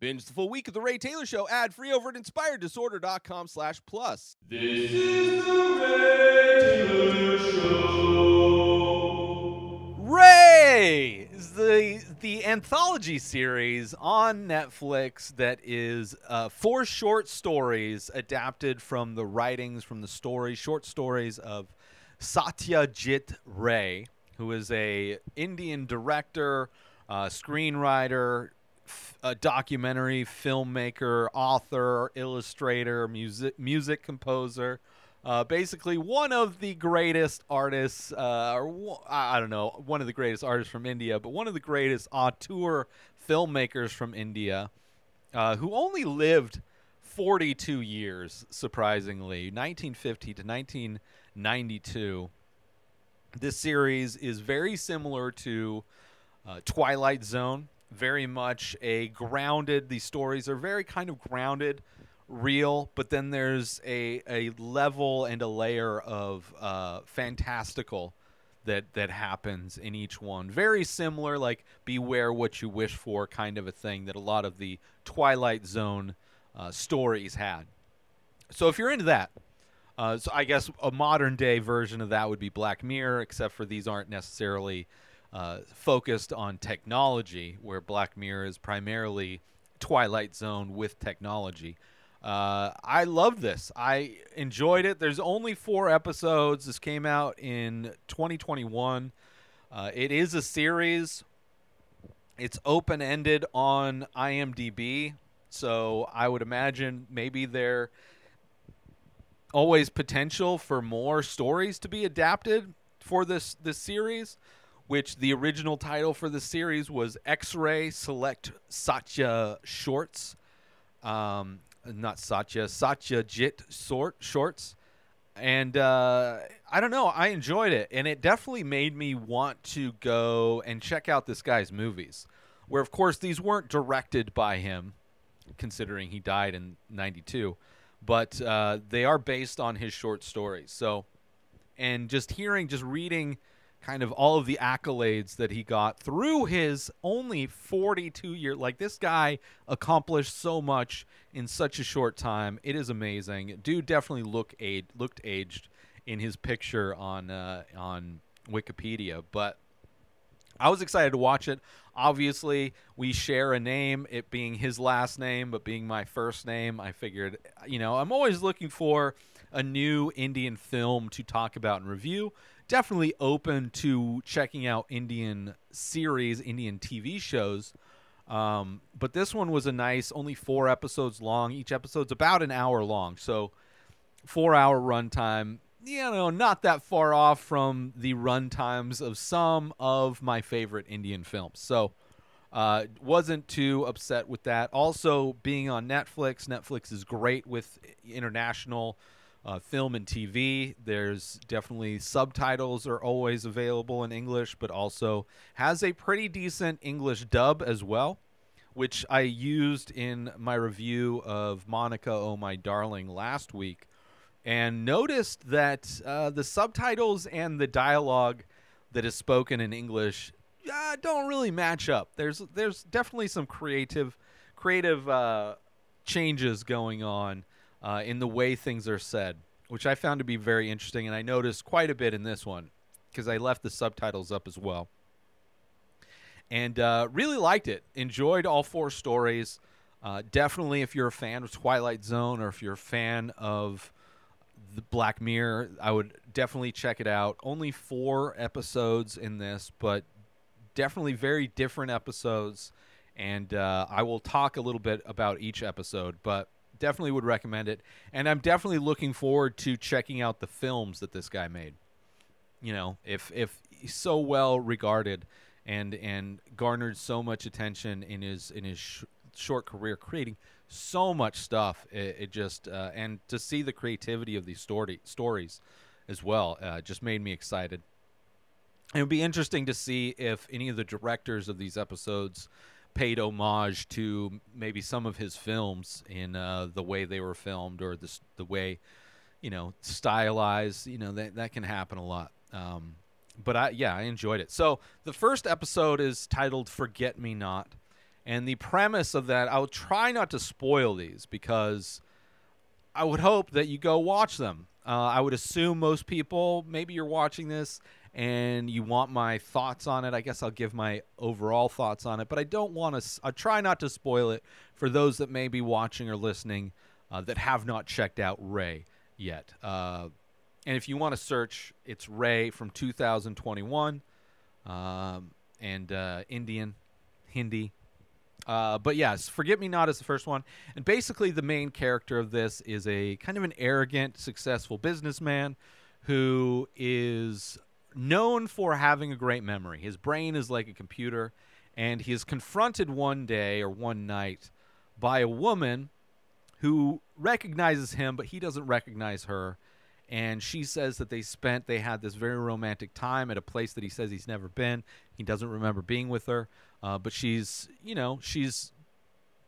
Binge the full week of The Ray Taylor Show ad free over at inspireddisorder.com slash plus. This is the Ray Taylor Show. Ray is the the anthology series on Netflix that is uh, four short stories adapted from the writings from the stories, short stories of Satyajit Ray, who is a Indian director, uh, screenwriter, a documentary filmmaker, author, illustrator, music music composer. Uh, basically, one of the greatest artists, uh, or I don't know, one of the greatest artists from India, but one of the greatest auteur filmmakers from India, uh, who only lived 42 years, surprisingly, 1950 to 1992. This series is very similar to uh, Twilight Zone, very much a grounded. These stories are very kind of grounded, real, but then there's a a level and a layer of uh, fantastical that that happens in each one. Very similar, like beware what you wish for, kind of a thing that a lot of the Twilight Zone uh, stories had. So if you're into that, uh, so I guess a modern day version of that would be Black Mirror, except for these aren't necessarily uh, focused on technology, where Black Mirror is primarily Twilight Zone with technology. Uh, I love this. I enjoyed it. There's only four episodes. This came out in 2021. Uh, it is a series. It's open ended on IMDb, so I would imagine maybe there always potential for more stories to be adapted for this this series which the original title for the series was X-Ray Select Satya Shorts. Um, not Satya Satya Jit sort shorts. And uh, I don't know I enjoyed it. And it definitely made me want to go and check out this guy's movies where of course these weren't directed by him considering he died in 92 but uh, they are based on his short stories. So, and just hearing, just reading kind of all of the accolades that he got through his only 42 year like this guy accomplished so much in such a short time it is amazing dude definitely look looked aged in his picture on uh, on wikipedia but I was excited to watch it. Obviously, we share a name, it being his last name, but being my first name. I figured, you know, I'm always looking for a new Indian film to talk about and review. Definitely open to checking out Indian series, Indian TV shows. Um, but this one was a nice, only four episodes long. Each episode's about an hour long. So, four hour runtime you know, not that far off from the runtimes of some of my favorite Indian films. So, uh, wasn't too upset with that. Also, being on Netflix, Netflix is great with international uh, film and TV. There's definitely subtitles are always available in English, but also has a pretty decent English dub as well, which I used in my review of Monica Oh My Darling last week and noticed that uh, the subtitles and the dialogue that is spoken in English uh, don't really match up. There's there's definitely some creative creative uh, changes going on uh, in the way things are said, which I found to be very interesting, and I noticed quite a bit in this one because I left the subtitles up as well, and uh, really liked it. Enjoyed all four stories. Uh, definitely, if you're a fan of Twilight Zone or if you're a fan of the Black Mirror. I would definitely check it out. Only four episodes in this, but definitely very different episodes. And uh, I will talk a little bit about each episode, but definitely would recommend it. And I'm definitely looking forward to checking out the films that this guy made. You know, if if so well regarded and and garnered so much attention in his in his sh- short career, creating so much stuff. It, it just uh, and to see the creativity of these story stories as well uh, just made me excited. It would be interesting to see if any of the directors of these episodes paid homage to maybe some of his films in uh, the way they were filmed or the the way you know stylized. You know that that can happen a lot. Um, but I yeah I enjoyed it. So the first episode is titled "Forget Me Not." And the premise of that, I'll try not to spoil these because I would hope that you go watch them. Uh, I would assume most people, maybe you're watching this and you want my thoughts on it. I guess I'll give my overall thoughts on it, but I don't want to. I try not to spoil it for those that may be watching or listening uh, that have not checked out Ray yet. Uh, and if you want to search, it's Ray from 2021, um, and uh, Indian, Hindi. Uh, but yes, Forget Me Not is the first one. And basically, the main character of this is a kind of an arrogant, successful businessman who is known for having a great memory. His brain is like a computer, and he is confronted one day or one night by a woman who recognizes him, but he doesn't recognize her. And she says that they spent, they had this very romantic time at a place that he says he's never been. He doesn't remember being with her, uh, but she's, you know, she's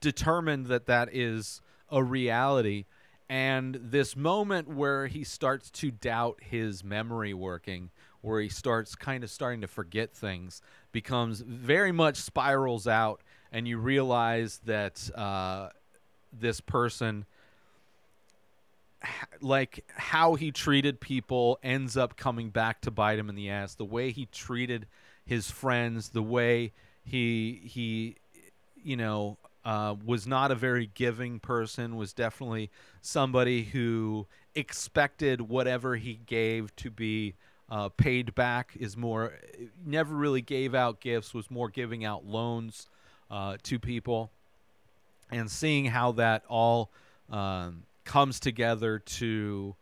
determined that that is a reality. And this moment where he starts to doubt his memory working, where he starts kind of starting to forget things, becomes very much spirals out, and you realize that uh, this person like how he treated people ends up coming back to bite him in the ass. The way he treated his friends the way he he you know uh, was not a very giving person was definitely somebody who expected whatever he gave to be uh, paid back is more never really gave out gifts was more giving out loans uh, to people and seeing how that all um, comes together to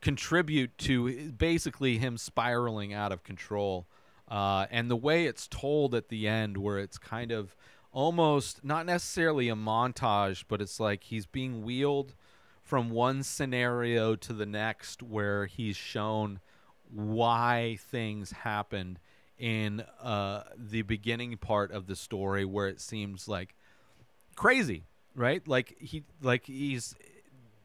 contribute to basically him spiraling out of control. Uh, and the way it's told at the end, where it's kind of almost not necessarily a montage, but it's like he's being wheeled from one scenario to the next, where he's shown why things happened in uh, the beginning part of the story, where it seems like crazy, right? Like he, like he's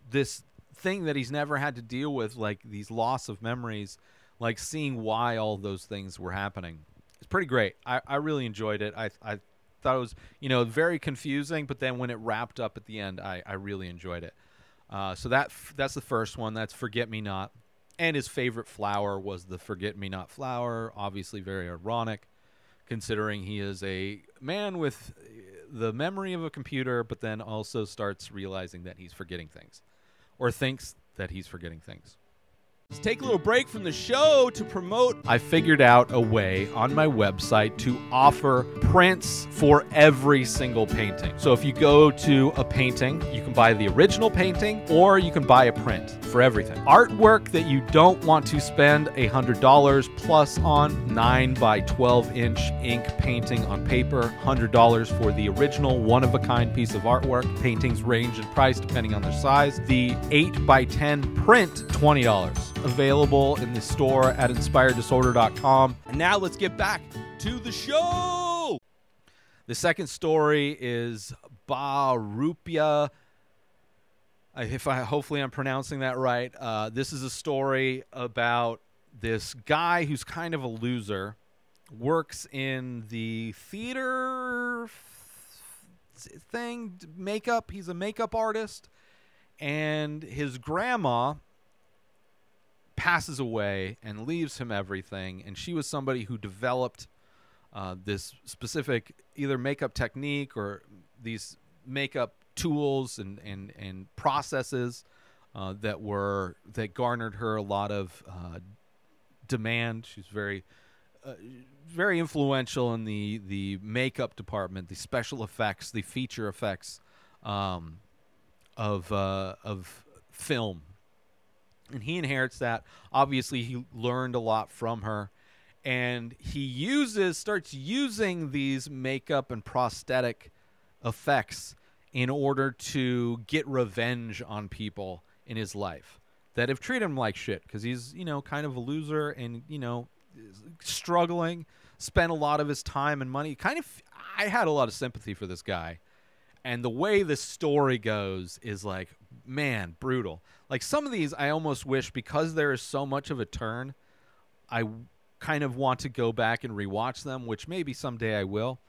this thing that he's never had to deal with, like these loss of memories, like seeing why all those things were happening. It's pretty great. I, I really enjoyed it. I, I thought it was, you know, very confusing, but then when it wrapped up at the end, I, I really enjoyed it. Uh, so that that's the first one. That's Forget Me Not. And his favorite flower was the Forget Me Not flower. Obviously, very ironic, considering he is a man with uh, the memory of a computer, but then also starts realizing that he's forgetting things or thinks that he's forgetting things. Let's take a little break from the show to promote. I figured out a way on my website to offer prints for every single painting. So if you go to a painting, you can buy the original painting or you can buy a print for everything. Artwork that you don't want to spend $100 plus on 9 by 12 inch ink painting on paper, $100 for the original one of a kind piece of artwork. Paintings range in price depending on their size. The 8 by 10 print, $20 available in the store at inspireddisorder.com. And now let's get back to the show. The second story is Bahrupiya. If I hopefully I'm pronouncing that right. Uh, this is a story about this guy who's kind of a loser, works in the theater thing, makeup. He's a makeup artist, and his grandma passes away and leaves him everything. And she was somebody who developed uh, this specific either makeup technique or these makeup tools and and and processes uh, that were that garnered her a lot of uh, demand. She's very uh, very influential in the the makeup department, the special effects, the feature effects um, of uh, of film and he inherits that. Obviously, he learned a lot from her, and he uses starts using these makeup and prosthetic effects in order to get revenge on people in his life that have treated him like shit because he's you know kind of a loser and you know struggling spent a lot of his time and money. Kind of i had a lot of sympathy for this guy. And the way the story goes is like man brutal like some of these i almost wish because there is so much of a turn i kind of want to go back and rewatch them which maybe someday i will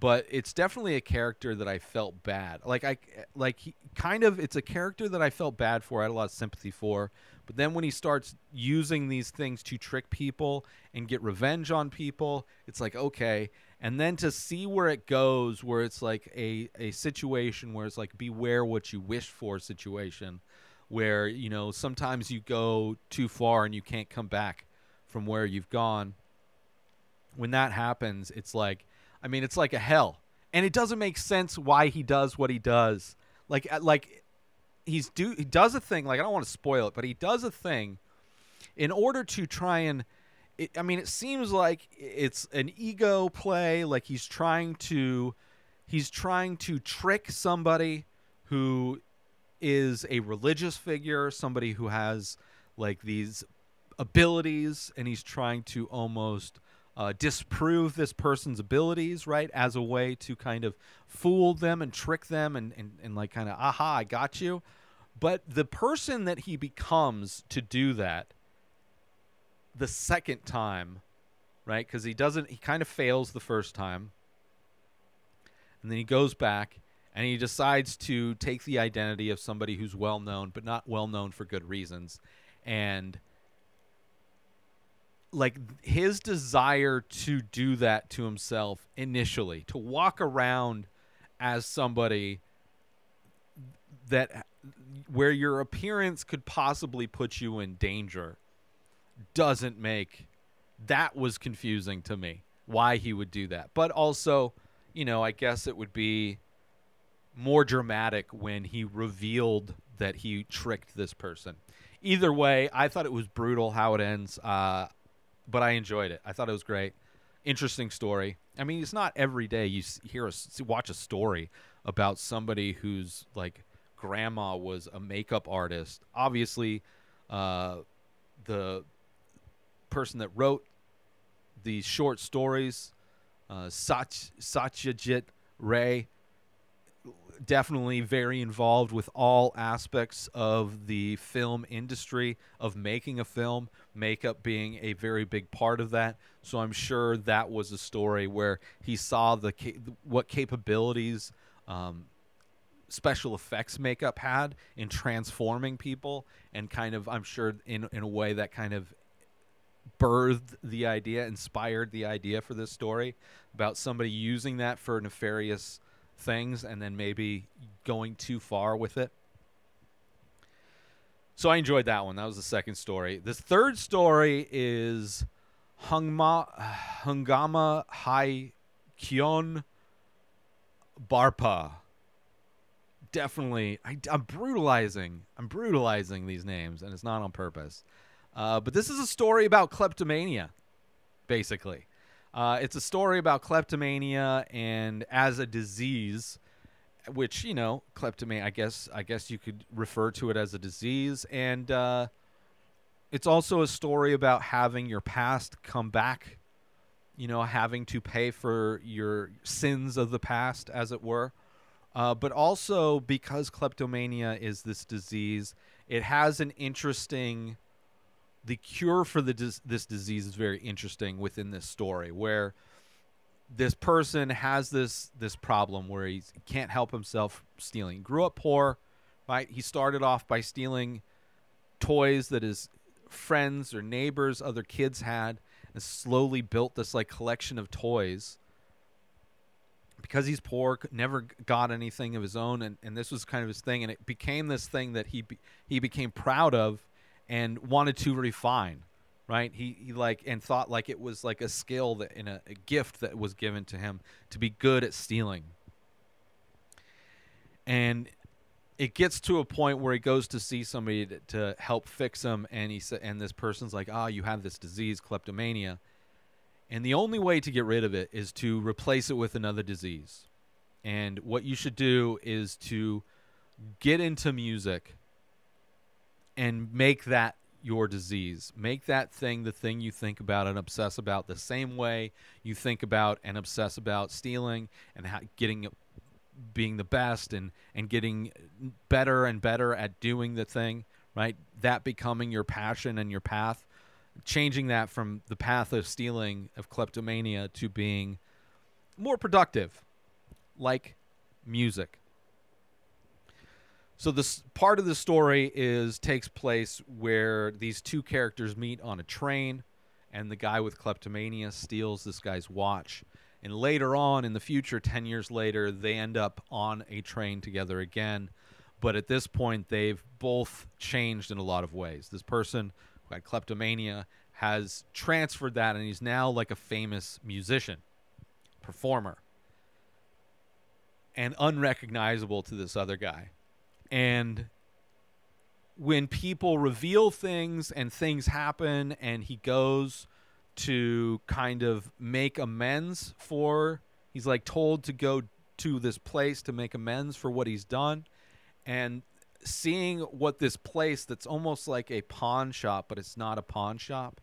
but it's definitely a character that I felt bad. Like I like he, kind of it's a character that I felt bad for. I had a lot of sympathy for. But then when he starts using these things to trick people and get revenge on people, it's like okay. And then to see where it goes, where it's like a a situation where it's like beware what you wish for situation, where you know sometimes you go too far and you can't come back from where you've gone. When that happens, it's like I mean, it's like a hell, and it doesn't make sense why he does what he does. Like, uh, like he's do he does a thing. Like I don't want to spoil it, but he does a thing in order to try and. It, I mean, it seems like it's an ego play. Like he's trying to, he's trying to trick somebody who is a religious figure, somebody who has like these abilities, and he's trying to almost uh, disprove this person's abilities, right, as a way to kind of fool them and trick them and, and, and like kind of, aha, I got you. But the person that he becomes to do that the second time, right, because he doesn't, he kind of fails the first time. And then he goes back and he decides to take the identity of somebody who's well known, but not well known for good reasons. And like his desire to do that to himself initially to walk around as somebody that where your appearance could possibly put you in danger doesn't make that was confusing to me why he would do that but also you know i guess it would be more dramatic when he revealed that he tricked this person either way i thought it was brutal how it ends uh, but I enjoyed it. I thought it was great. Interesting story. I mean, it's not every day you hear a watch a story about somebody whose like grandma was a makeup artist. Obviously, uh, the person that wrote these short stories, uh, Sach- Satyajit Ray, definitely very involved with all aspects of the film industry of making a film makeup being a very big part of that. So i'm sure that was a story where he saw the what capabilities um, special effects makeup had in transforming people and kind of i'm sure in, in a way that kind of birthed the idea inspired the idea for this story about somebody using that for nefarious things and then maybe going too far with it. So I enjoyed that one. That was the second story. The third story is Hungma, Hungama Hai Kyon Barpa. Definitely, I, am brutalizing. I'm brutalizing these names, and it's not on purpose. Uh, but this is a story about kleptomania, basically. Uh, it's a story about kleptomania and as a disease, which you know, kleptomania. I guess I guess you could refer to it as a disease, and uh, it's also a story about having your past come back. You know, having to pay for your sins of the past, as it were. Uh, but also because kleptomania is this disease, it has an interesting the cure for the this disease is very interesting within this story where this person has this this problem where he can't help himself stealing. Grew up poor, right? He started off by stealing toys that his friends or neighbors, other kids had, and slowly built this like collection of toys. Because he's poor, never got anything of his own, and, and this was kind of his thing, and it became this thing that he be, he became proud of and wanted to refine right? He, he like and thought like it was like a skill that in a, a gift that was given to him to be good at stealing. And it gets to a point where he goes to see somebody to, to help fix him and he sa- and this person's like ah oh, you have this disease kleptomania. And the only way to get rid of it is to replace it with another disease. And what you should do is to get into music and make that your disease. Make that thing the thing you think about and obsess about the same way you think about and obsess about stealing and how, getting being the best and and getting better and better at doing the thing, right? That becoming your passion and your path, changing that from the path of stealing of kleptomania to being more productive, like music. So this part of the story is takes place where these two characters meet on a train and the guy with kleptomania steals this guy's watch. And later on in the future 10 years later they end up on a train together again. But at this point they've both changed in a lot of ways. This person who had kleptomania has transferred that and he's now like a famous musician, performer and unrecognizable to this other guy. And when people reveal things and things happen and he goes to kind of make amends for he's like told to go to this place to make amends for what he's done. And seeing what this place that's almost like a pawn shop but it's not a pawn shop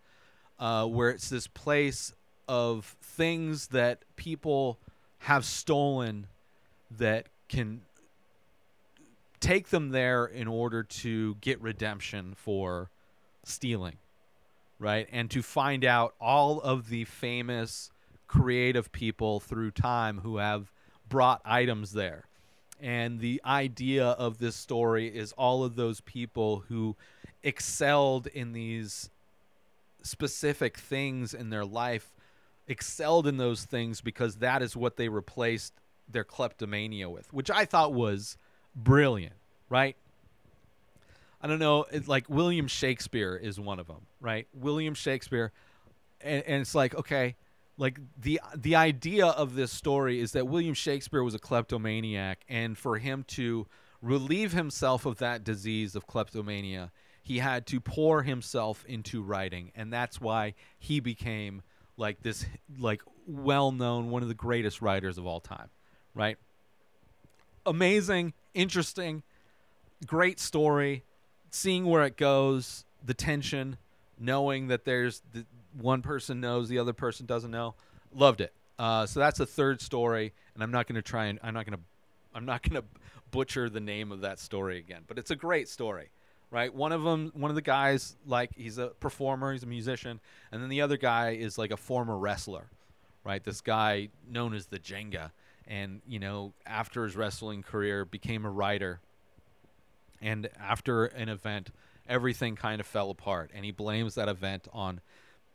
uh, where it's this place of things that people have stolen that can take them there in order to get redemption for stealing, right? And to find out all of the famous creative people through time who have brought items there. And the idea of this story is all of those people who excelled in these specific things in their life, excelled in those things because that is what they replaced their kleptomania with, which I thought was brilliant, right? I don't know, it's like William Shakespeare is one of them, right? William Shakespeare, and, and it's like okay, like the the idea of this story is that William Shakespeare was a kleptomaniac, and for him to relieve himself of that disease of kleptomania, he had to pour himself into writing, and that's why he became like this like well known one of the greatest writers of all time, right? Amazing, interesting, great story. Seeing where it goes, the tension, knowing that there's the, one person knows, the other person doesn't know. Loved it. Uh, so that's the third story, and I'm not going to try and I'm not going to I'm not going to butcher the name of that story again, but it's a great story, right? One of them, one of the guys, like he's a performer, he's a musician, and then the other guy is like a former wrestler, right? This guy known as the Jenga, and you know, after his wrestling career, became a writer, and after an event, everything kind of fell apart, and he blames that event on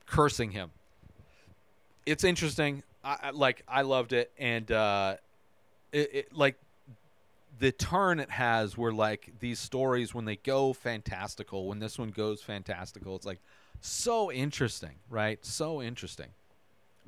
cursing him. It's interesting. I, like I loved it, and uh, it, it like the turn it has where like these stories when they go fantastical when this one goes fantastical it's like so interesting right so interesting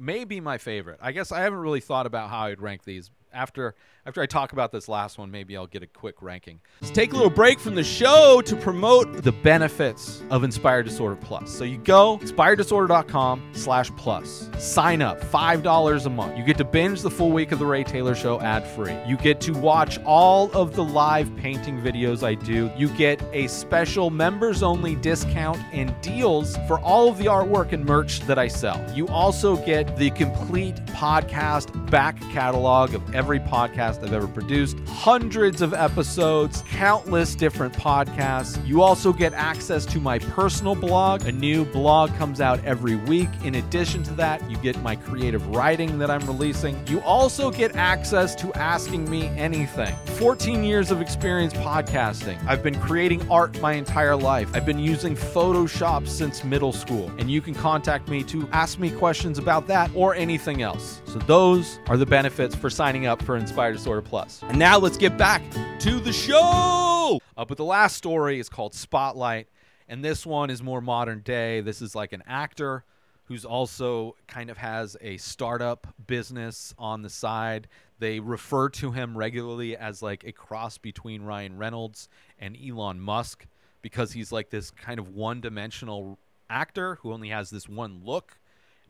maybe my favorite. I guess i haven't really thought about how i'd rank these after after i talk about this last one maybe i'll get a quick ranking. Let's take a little break from the show to promote the benefits of inspired disorder plus. So you go inspireddisorder.com slash plus. Sign up $5 a month. You get to binge the full week of the ray taylor show ad free you get to watch all of the live painting videos i do. You get a special members only discount and deals for all of the artwork and merch that i sell. You also get the complete podcast back catalog of every podcast I've ever produced, hundreds of episodes, countless different podcasts. You also get access to my personal blog. A new blog comes out every week. In addition to that, you get my creative writing that I'm releasing. You also get access to asking me anything. 14 years of experience podcasting. I've been creating art my entire life. I've been using Photoshop since middle school, and you can contact me to ask me questions about that or anything else. So those are the benefits for signing up for Inspired Disorder Plus. And now let's get back to the show. Uh, but the last story is called Spotlight, and this one is more modern day. This is like an actor who's also kind of has a startup business on the side. They refer to him regularly as like a cross between Ryan Reynolds and Elon Musk because he's like this kind of one-dimensional actor who only has this one look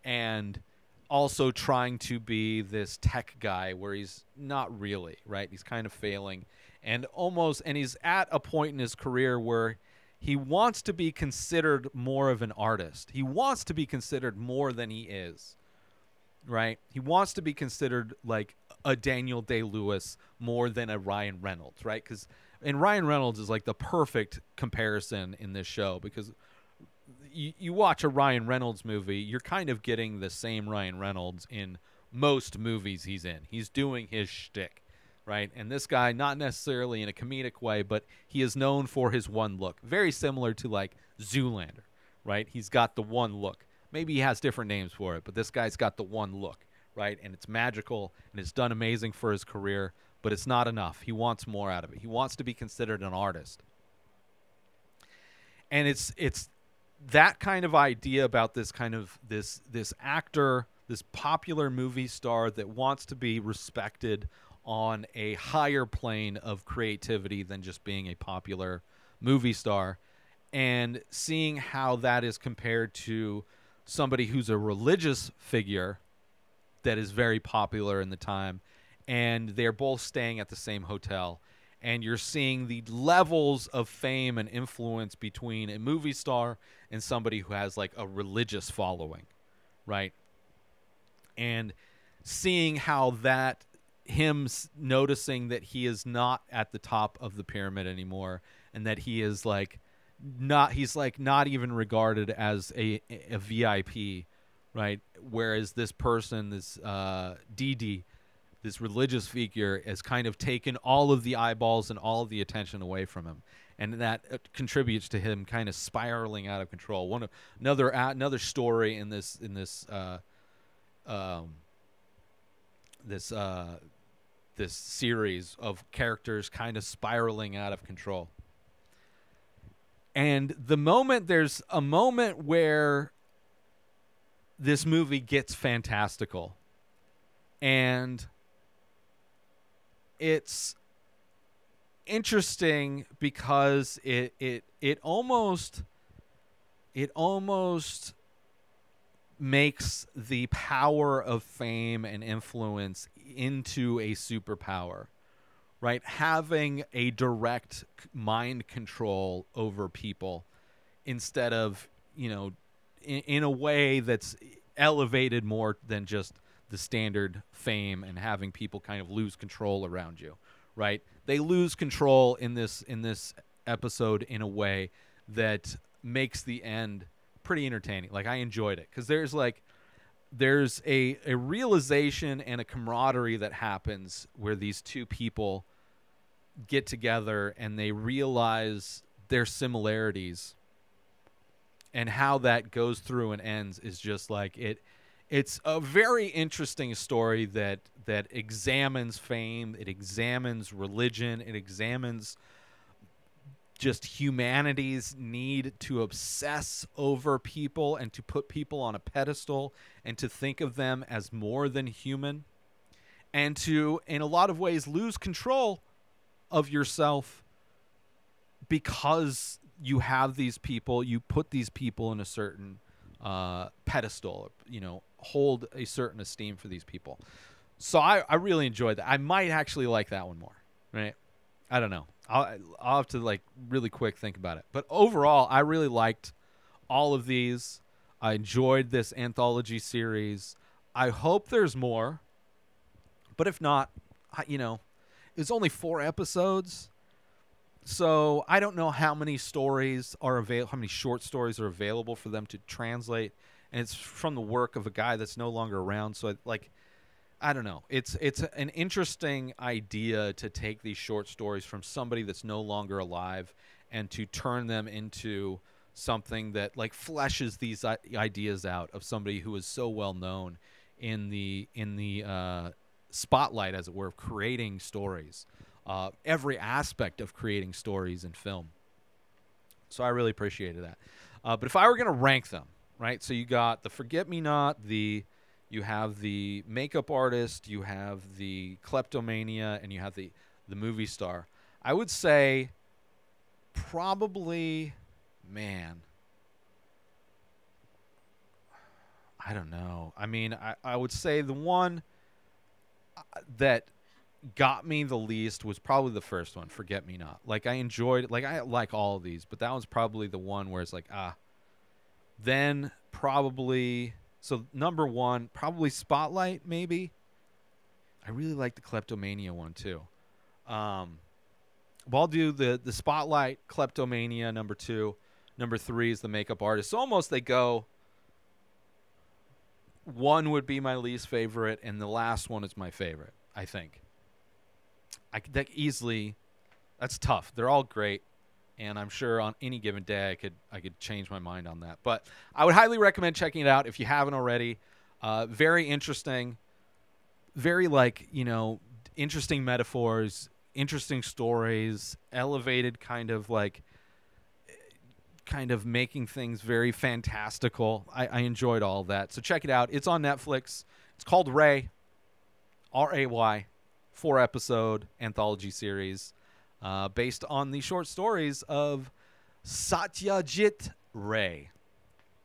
and also trying to be this tech guy where he's not really, right? He's kind of failing and almost and he's at a point in his career where he wants to be considered more of an artist. He wants to be considered more than he is. Right? He wants to be considered like a Daniel Day-Lewis more than a Ryan Reynolds, right? Cuz and Ryan Reynolds is like the perfect comparison in this show because you, you watch a Ryan Reynolds movie, you're kind of getting the same Ryan Reynolds in most movies he's in. He's doing his shtick, right? And this guy, not necessarily in a comedic way, but he is known for his one look. Very similar to like Zoolander, right? He's got the one look. Maybe he has different names for it, but this guy's got the one look, right? And it's magical and it's done amazing for his career, but it's not enough. He wants more out of it. He wants to be considered an artist. And it's it's that kind of idea about this kind of this this actor, this popular movie star that wants to be respected on a higher plane of creativity than just being a popular movie star and seeing how that is compared to somebody who's a religious figure that is very popular in the time and they're both staying at the same hotel and you're seeing the levels of fame and influence between a movie star and somebody who has like a religious following right? And seeing how that him noticing that he is not at the top of the pyramid anymore and that he is like not he's like not even regarded as a a VIP right? Whereas this person this uh Didi this religious figure has kind of taken all of the eyeballs and all of the attention away from him. And that uh, contributes to him kind of spiraling out of control. One of another another story in this in this uh um this uh this series of characters kind of spiraling out of control. And the moment there's a moment where this movie gets fantastical. And it's interesting because it it it almost it almost makes the power of fame and influence into a superpower right? Having a direct mind control over people instead of you know in, in a way that's elevated more than just the standard fame and having people kind of lose control around you right? They lose control in this in this episode in a way that makes the end pretty entertaining. Like i enjoyed it. Because there's like there's a, a realization and a camaraderie that happens where these two people get together and they realize their similarities and how that goes through and ends is just like it it's a very interesting story that that examines fame it examines religion it examines just humanity's need to obsess over people and to put people on a pedestal and to think of them as more than human and to in a lot of ways lose control of yourself because you have these people you put these people in a certain uh, pedestal you know hold a certain esteem for these people. So I, I really enjoyed that. I might actually like that one more right? I don't know. I'll, I'll have to like really quick think about it. But overall i really liked all of these. I enjoyed this anthology series. I hope there's more. But if not you know it's only four episodes so I don't know how many stories are available, how many short stories are available for them to translate, and it's from the work of a guy that's no longer around. So I, like, I don't know. It's it's an interesting idea to take these short stories from somebody that's no longer alive and to turn them into something that like fleshes these ideas out of somebody who is so well known in the in the uh, spotlight, as it were, of creating stories uh, every aspect of creating stories in film. So I really appreciated that. Uh, but if I were going to rank them, right? So you got the Forget Me Not, the you have the makeup artist, you have the kleptomania, and you have the the movie star. I would say probably, man. I don't know. I mean, I, I would say the one uh, that got me the least was probably the first one, Forget Me Not. Like I enjoyed like I like all of these, but that was probably the one where it's like, ah. Then probably so number 1, probably Spotlight maybe. I really like the Kleptomania one too. Um but I'll do the the Spotlight, Kleptomania number 2. Number 3 is the Makeup Artist. So almost they go one would be my least favorite, and the last one is my favorite. I think. I could that easily. That's tough. They're all great, and I'm sure on any given day I could I could change my mind on that. But I would highly recommend checking it out if you haven't already. Uh, very interesting, very like you know interesting metaphors, interesting stories, elevated kind of like kind of making things very fantastical. I, I enjoyed all that. So check it out. It's on Netflix. It's called Ray, R A Y, four episode anthology series uh, based on the short stories of Satyajit Ray.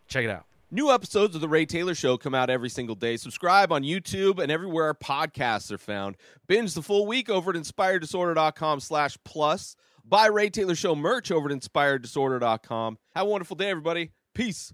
Check it out. New episodes of The Ray Taylor Show come out every single day. Subscribe on YouTube and everywhere our podcasts are found. Binge the full week over at inspireddisorder.com slash plus. Buy Ray Taylor Show merch over at inspireddisorder.com. Have a wonderful day, everybody. Peace